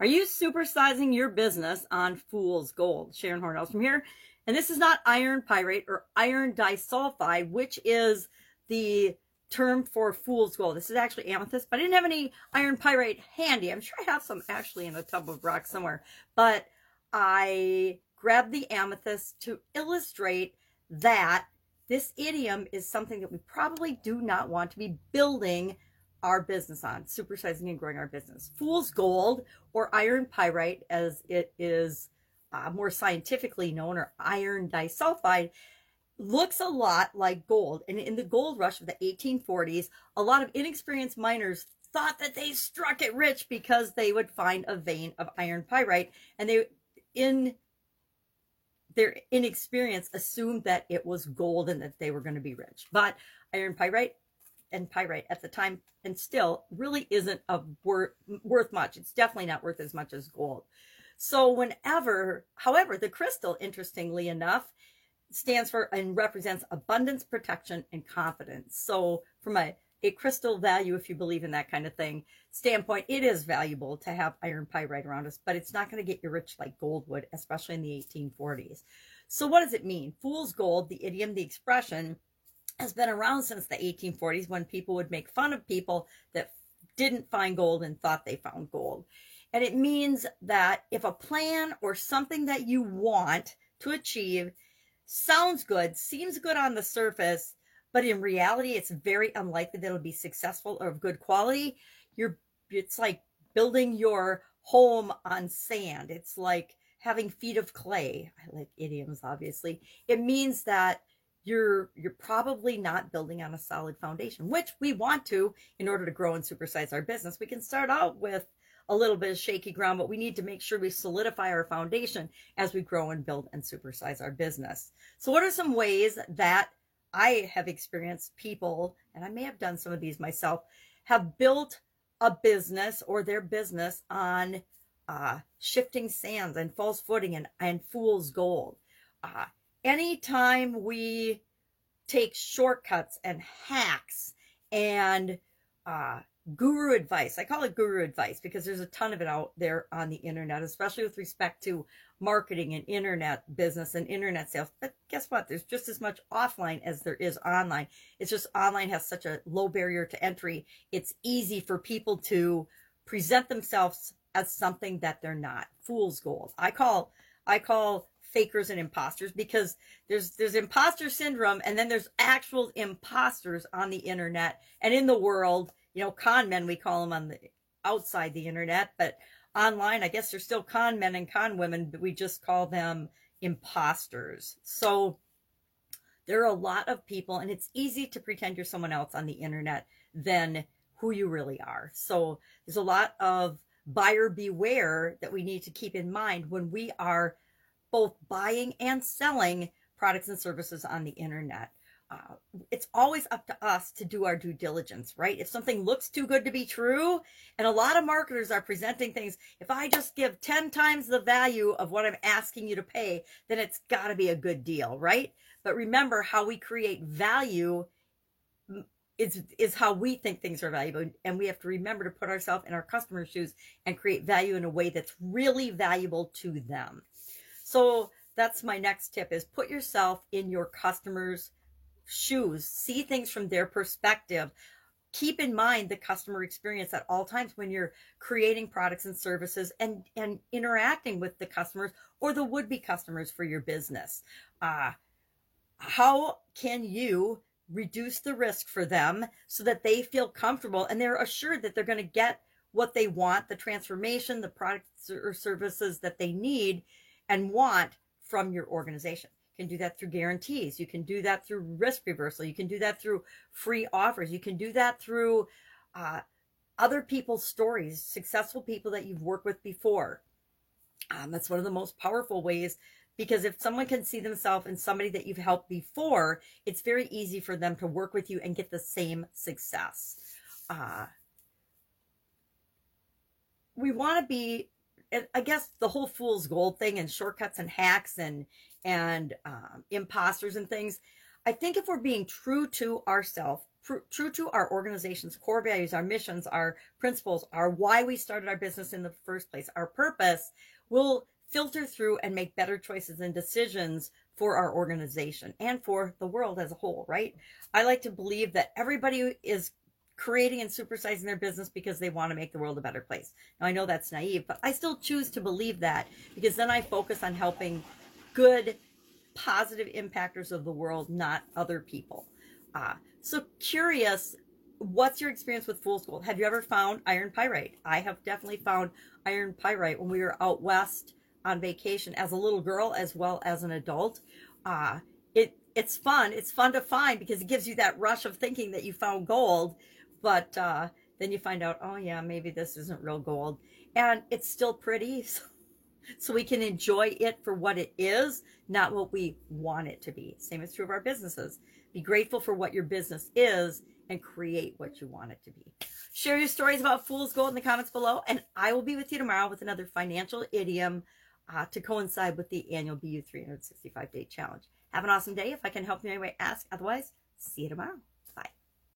Are you supersizing your business on fool's gold? Sharon Hornells from here. And this is not iron pyrite or iron disulfide, which is the term for fool's gold. This is actually amethyst, but I didn't have any iron pyrite handy. I'm sure I have some actually in a tub of rock somewhere, but I grabbed the amethyst to illustrate that this idiom is something that we probably do not want to be building our business on, supersizing and growing our business. Fool's gold or iron pyrite, as it is uh, more scientifically known, or iron disulfide, looks a lot like gold. And in the gold rush of the 1840s, a lot of inexperienced miners thought that they struck it rich because they would find a vein of iron pyrite and they in their inexperience assumed that it was gold and that they were going to be rich. But iron pyrite and pyrite at the time and still really isn't worth worth much. It's definitely not worth as much as gold. So whenever, however, the crystal, interestingly enough, stands for and represents abundance, protection, and confidence. So from a, a crystal value, if you believe in that kind of thing, standpoint, it is valuable to have iron pyrite around us, but it's not going to get you rich like gold would, especially in the 1840s. So what does it mean? Fool's gold, the idiom, the expression, has been around since the 1840s when people would make fun of people that didn't find gold and thought they found gold. And it means that if a plan or something that you want to achieve sounds good, seems good on the surface, but in reality, it's very unlikely that it'll be successful or of good quality. You're, it's like building your home on sand. It's like having feet of clay. I like idioms, obviously. It means that you're you're probably not building on a solid foundation, which we want to in order to grow and supersize our business. We can start out with a little bit of shaky ground, but we need to make sure we solidify our foundation as we grow and build and supersize our business. So, what are some ways that I have experienced people, and I may have done some of these myself, have built a business or their business on uh, shifting sands and false footing and, and fool's gold? Uh, anytime we take shortcuts and hacks and uh, guru advice. I call it guru advice because there's a ton of it out there on the internet, especially with respect to marketing and internet business and internet sales. But guess what? There's just as much offline as there is online. It's just online has such a low barrier to entry. It's easy for people to present themselves as something that they're not. Fool's gold. I call I call fakers and imposters because there's there's imposter syndrome and then there's actual imposters on the internet and in the world you know, con men, we call them on the outside the internet, but online, I guess they're still con men and con women, but we just call them imposters. So there are a lot of people, and it's easy to pretend you're someone else on the internet than who you really are. So there's a lot of buyer beware that we need to keep in mind when we are both buying and selling products and services on the internet uh, it's always up to us to do our due diligence, right? If something looks too good to be true, and a lot of marketers are presenting things, if I just give 10 times the value of what I'm asking you to pay, then it's got to be a good deal, right? But remember how we create value is is how we think things are valuable and we have to remember to put ourselves in our customers shoes and create value in a way that's really valuable to them so that's my next tip is put yourself in your customers shoes, see things from their perspective. Keep in mind the customer experience at all times when you're creating products and services and, and interacting with the customers or the would be customers for your business. Uh, how can you reduce the risk for them so that they feel comfortable and they're assured that they're going to get what they want, the transformation, the products or services that they need and want from your organization You can do that through guarantees. You can do that through risk reversal. You can do that through free offers. You can do that through uh, other people's stories, successful people that you've worked with before. Um, that's one of the most powerful ways because if someone can see themselves in somebody that you've helped before, it's very easy for them to work with you and get the same success. Uh, we want to be, I guess, the whole fool's gold thing and shortcuts and hacks and and um, imposters and things. I think if we're being true to ourselves pr- true to our organization's core values, our missions, our principles, our why we started our business in the first place, our purpose, we'll filter through and make better choices and decisions for our organization and for the world as a whole, right? I like to believe that everybody is creating and supersizing their business because they want to make the world a better place. Now, I know that's naive, but I still choose to believe that because then I focus on helping good, positive impactors of the world, not other people. Uh, so, curious, what's your experience with Fool's Gold? Have you ever found iron pyrite? I have definitely found iron pyrite when we were out west on vacation as a little girl as well as an adult. Uh, it it's fun. It's fun to find because it gives you that rush of thinking that you found gold but uh, then you find out, oh yeah, maybe this isn't real gold, and it's still pretty. So, so we can enjoy it for what it is, not what we want it to be. Same is true of our businesses. Be grateful for what your business is and create what you want it to be. Share your stories about Fool's Gold in the comments below, and I will be with you tomorrow with another financial idiom uh, to coincide with the annual BU 365 Day Challenge. Have an awesome day. If I can help you in any way, ask. Otherwise, see you tomorrow.